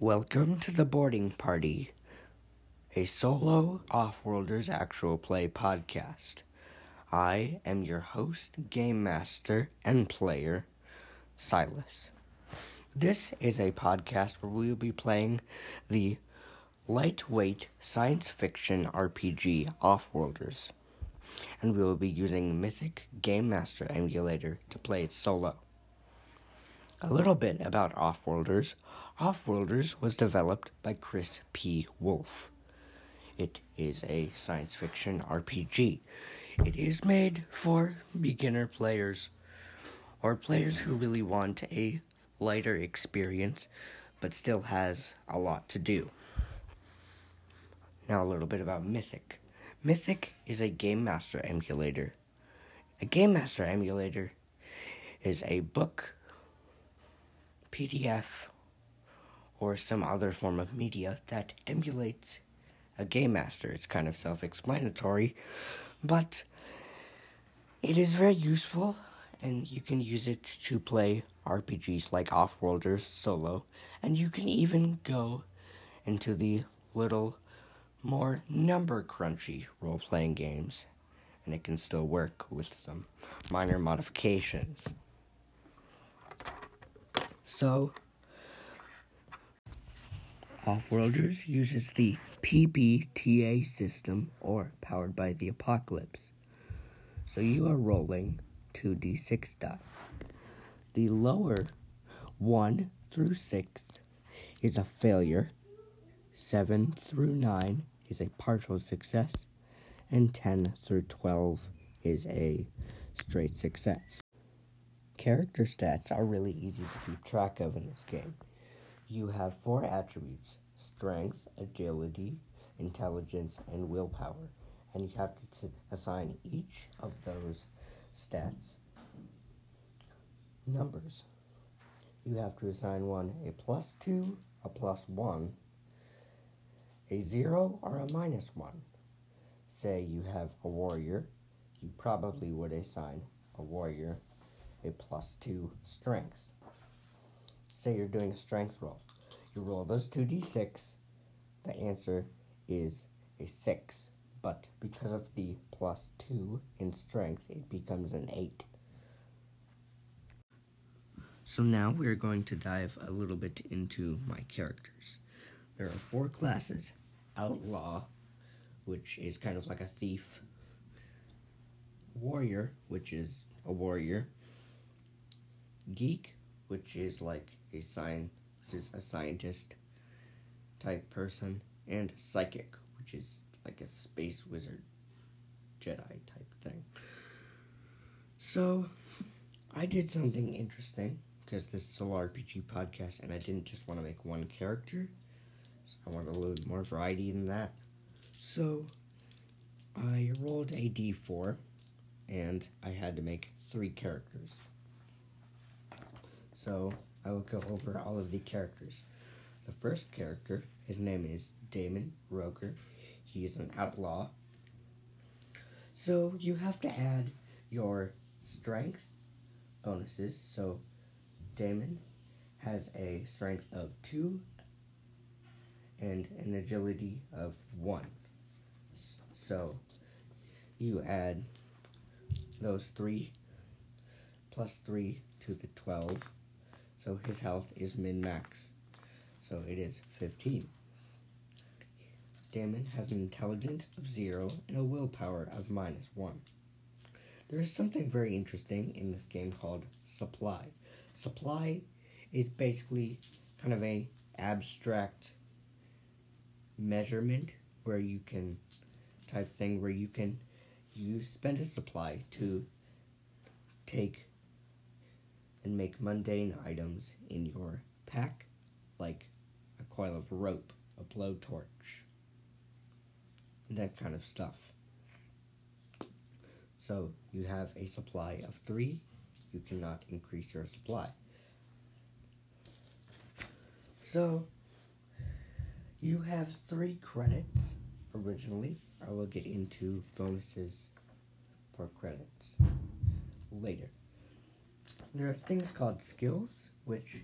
Welcome to the boarding party, a solo Offworlders actual play podcast. I am your host, game master, and player, Silas. This is a podcast where we will be playing the lightweight science fiction RPG Offworlders, and we will be using Mythic Game Master Emulator to play it solo. A little bit about Offworlders. Offworlders was developed by Chris P. Wolf. It is a science fiction RPG. It is made for beginner players or players who really want a lighter experience but still has a lot to do. Now, a little bit about Mythic. Mythic is a Game Master emulator. A Game Master emulator is a book PDF, or some other form of media that emulates a game master. It's kind of self explanatory, but it is very useful, and you can use it to play RPGs like Offworlders solo, and you can even go into the little more number crunchy role playing games, and it can still work with some minor modifications. So, Offworlders uses the PBTA system, or powered by the apocalypse. So you are rolling 2d6 die. The lower 1 through 6 is a failure, 7 through 9 is a partial success, and 10 through 12 is a straight success. Character stats are really easy to keep track of in this game. You have four attributes strength, agility, intelligence, and willpower, and you have to assign each of those stats numbers. You have to assign one a plus two, a plus one, a zero, or a minus one. Say you have a warrior, you probably would assign a warrior a plus two strength. Say you're doing a strength roll. You roll those two d6. The answer is a six, but because of the plus two in strength, it becomes an eight. So now we're going to dive a little bit into my characters. There are four classes Outlaw, which is kind of like a thief, Warrior, which is a warrior, geek, which is like a science, is a scientist type person, and psychic, which is like a space wizard, Jedi type thing. So, I did something interesting because this is a RPG podcast, and I didn't just want to make one character. So I wanted a little more variety than that. So, I rolled a d4, and I had to make three characters. So I will go over all of the characters. The first character, his name is Damon Roker. He is an outlaw. So you have to add your strength bonuses. So Damon has a strength of 2 and an agility of 1. So you add those 3 plus 3 to the 12 so his health is min max. So it is 15. Damon has an intelligence of 0 and a willpower of minus 1. There is something very interesting in this game called supply. Supply is basically kind of a abstract measurement where you can type thing where you can you spend a supply to take and make mundane items in your pack, like a coil of rope, a blowtorch, that kind of stuff. So you have a supply of three, you cannot increase your supply. So you have three credits originally. I will get into bonuses for credits later. There are things called skills, which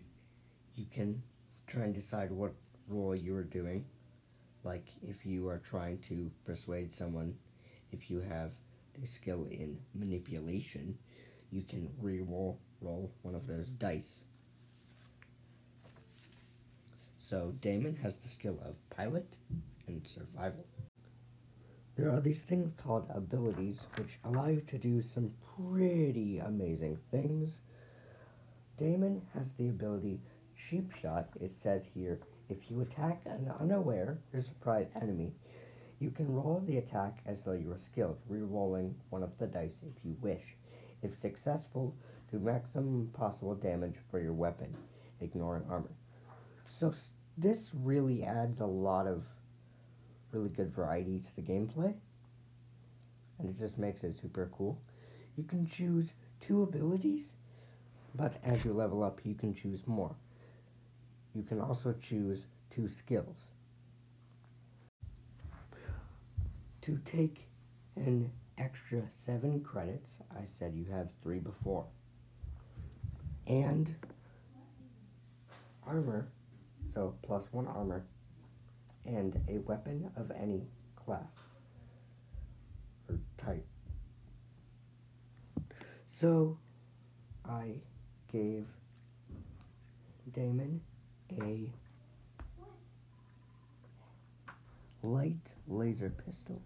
you can try and decide what role you are doing. Like if you are trying to persuade someone, if you have the skill in manipulation, you can re-roll roll one of those dice. So Damon has the skill of pilot and survival. There are these things called abilities which allow you to do some pretty amazing things. Damon has the ability Cheap Shot. It says here if you attack an unaware or surprise enemy, you can roll the attack as though you were skilled, re-rolling one of the dice if you wish. If successful, do maximum possible damage for your weapon, ignoring armor. So this really adds a lot of really good variety to the gameplay, and it just makes it super cool. You can choose two abilities, but as you level up, you can choose more. You can also choose two skills. To take an extra seven credits, I said you have three before. And armor, so plus one armor, and a weapon of any class or type. So I gave Damon a light laser pistol.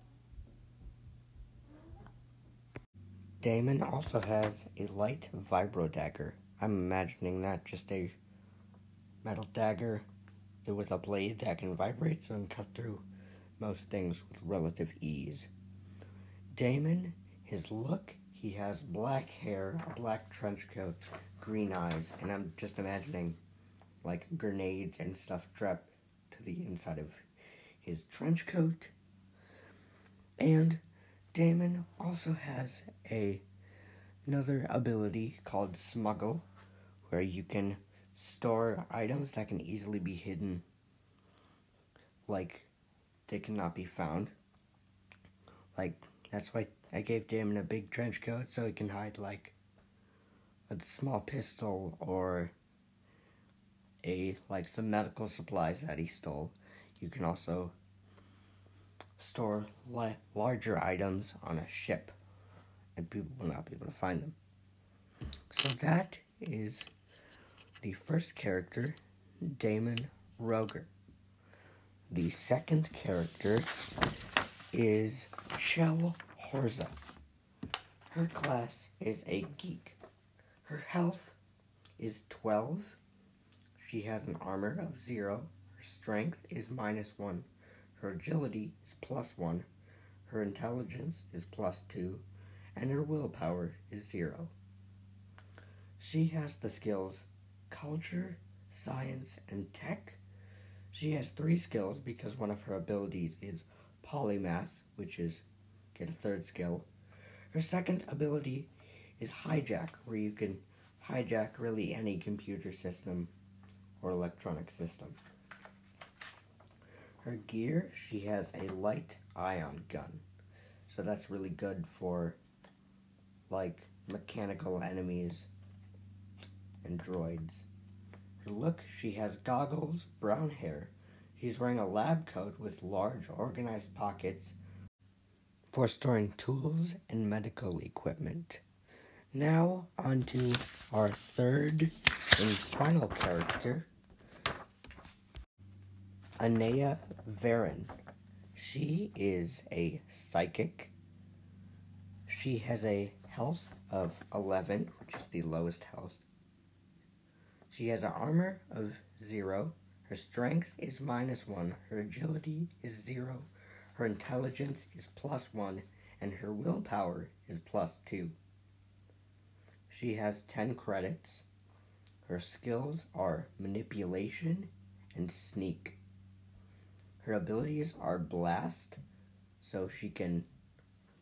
Damon also has a light vibro dagger. I'm imagining that just a metal dagger with a blade that can vibrate so and cut through most things with relative ease. Damon, his look, he has black hair, a black trench coat, green eyes, and I'm just imagining like grenades and stuff strapped to the inside of his trench coat. And Damon also has a another ability called Smuggle, where you can store items that can easily be hidden, like they cannot be found. Like that's why I gave Damon a big trench coat so he can hide like a small pistol or a like some medical supplies that he stole. You can also store la- larger items on a ship, and people will not be able to find them. So that is the first character, Damon Roger. The second character is Shell Horza. Her class is a geek. Her health is 12 she has an armor of 0. Her strength is minus 1. Her agility is plus 1. Her intelligence is plus 2. And her willpower is 0. She has the skills culture, science, and tech. She has three skills because one of her abilities is polymath, which is get a third skill. Her second ability is hijack, where you can hijack really any computer system or electronic system. Her gear, she has a light ion gun. So that's really good for like mechanical enemies and droids. Her look, she has goggles, brown hair. She's wearing a lab coat with large organized pockets for storing tools and medical equipment. Now, on to our third and final character, Anea Varen. She is a psychic. She has a health of 11, which is the lowest health. She has an armor of 0. Her strength is minus 1. Her agility is 0. Her intelligence is plus 1. And her willpower is plus 2. She has 10 credits. Her skills are manipulation and sneak. Her abilities are blast, so she can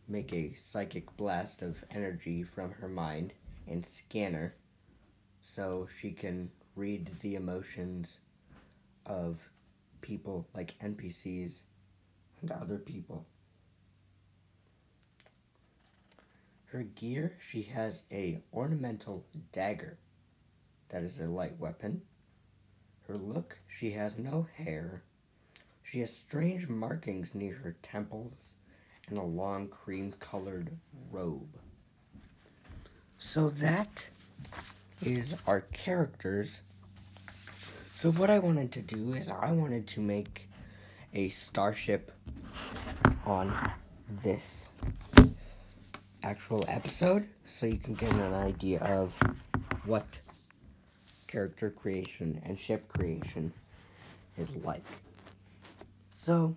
make a psychic blast of energy from her mind, and scanner, so she can read the emotions of people like NPCs and other people. Her gear, she has a ornamental dagger that is a light weapon. Her look, she has no hair. She has strange markings near her temples and a long cream colored robe. So that is our characters. So what I wanted to do is I wanted to make a starship on this actual episode so you can get an idea of what character creation and ship creation is like. So,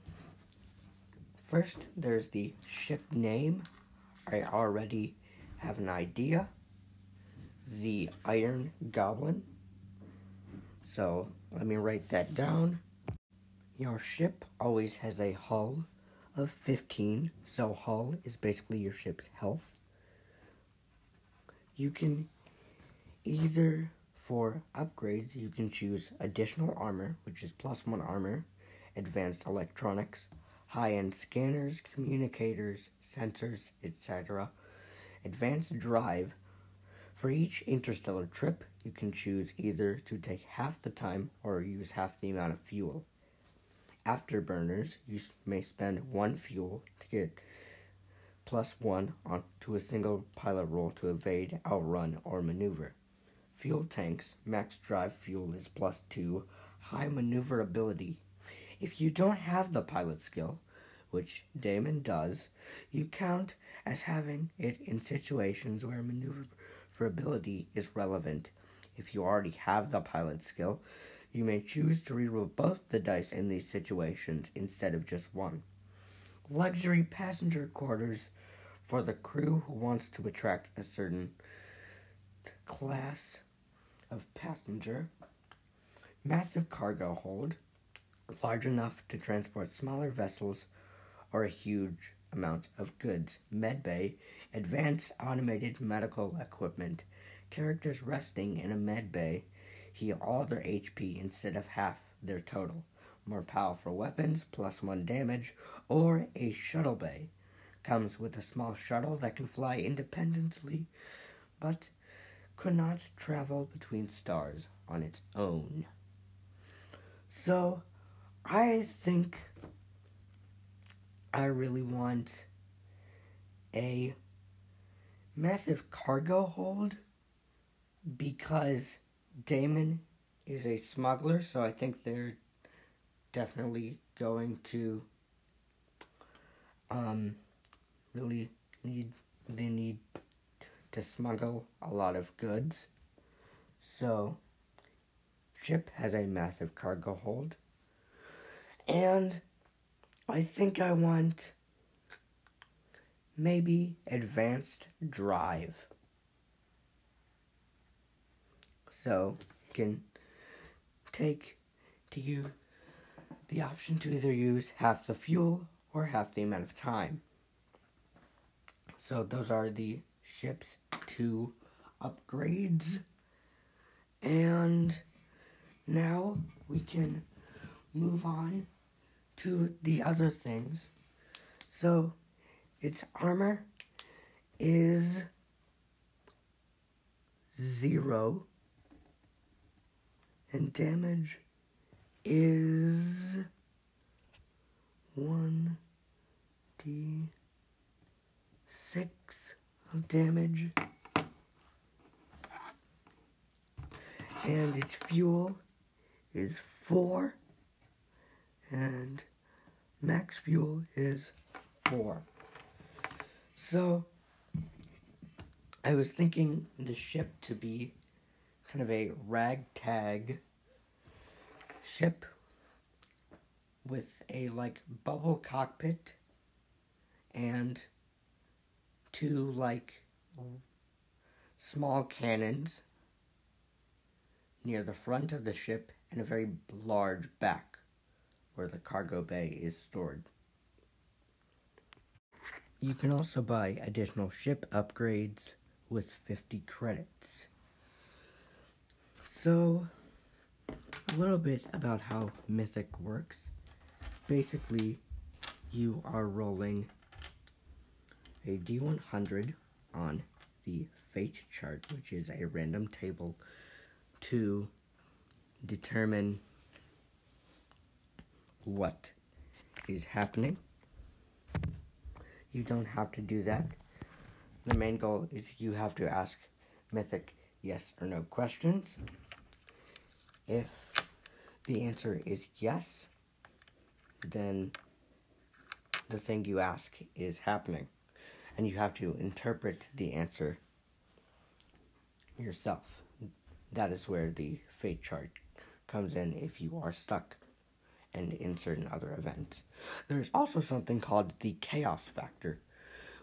first there's the ship name. I already have an idea. The Iron Goblin. So, let me write that down. Your ship always has a hull of 15, so hull is basically your ship's health. You can either, for upgrades, you can choose additional armor, which is plus one armor, advanced electronics, high end scanners, communicators, sensors, etc., advanced drive. For each interstellar trip, you can choose either to take half the time or use half the amount of fuel. Afterburners, you may spend one fuel to get plus one on to a single pilot roll to evade, outrun, or maneuver. Fuel tanks, max drive fuel is plus two, high maneuverability. If you don't have the pilot skill, which Damon does, you count as having it in situations where maneuverability is relevant. If you already have the pilot skill, you may choose to reroll both the dice in these situations instead of just one. Luxury passenger quarters for the crew who wants to attract a certain class of passenger. Massive cargo hold, large enough to transport smaller vessels or a huge amount of goods. Medbay, advanced automated medical equipment. Characters resting in a medbay heal all their HP instead of half their total. More powerful weapons, plus one damage, or a shuttle bay. Comes with a small shuttle that can fly independently, but could not travel between stars on its own. So, I think I really want a massive cargo hold because Damon is a smuggler, so I think they're definitely going to um, really need they need to smuggle a lot of goods. So ship has a massive cargo hold. And I think I want maybe advanced drive. So you can take to you the option to either use half the fuel or half the amount of time. So those are the ship's two upgrades. And now we can move on to the other things. So its armor is zero and damage is 1d6 of damage. And its fuel is 4. And max fuel is 4. So, I was thinking the ship to be kind of a ragtag ship with a like bubble cockpit and two like small cannons near the front of the ship and a very large back where the cargo bay is stored. You can also buy additional ship upgrades with 50 credits. So, a little bit about how Mythic works. Basically, you are rolling a d100 on the fate chart, which is a random table, to determine what is happening. You don't have to do that. The main goal is you have to ask Mythic yes or no questions. If the answer is yes, then the thing you ask is happening. And you have to interpret the answer yourself. That is where the fate chart comes in if you are stuck and in certain other events. There's also something called the chaos factor,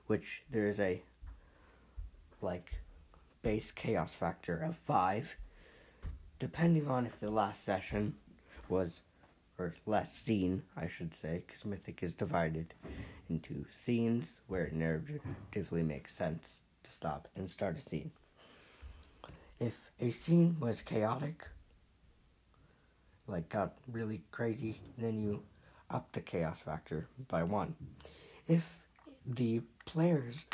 which there is a like base chaos factor of 5 depending on if the last session was or last scene, I should say, because Mythic is divided into scenes where it narratively makes sense to stop and start a scene. If a scene was chaotic, like got really crazy, then you up the chaos factor by one. If the players,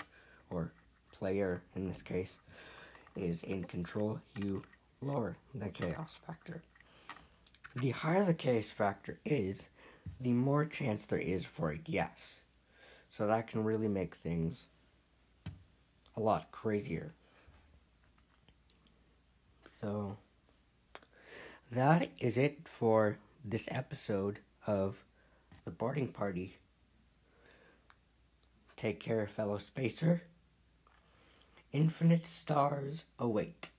or player in this case, is in control, you lower the chaos factor. The higher the chaos factor is, the more chance there is for a yes. So that can really make things a lot crazier. So that is it for this episode of The Boarding Party. Take care, fellow spacer. Infinite stars await.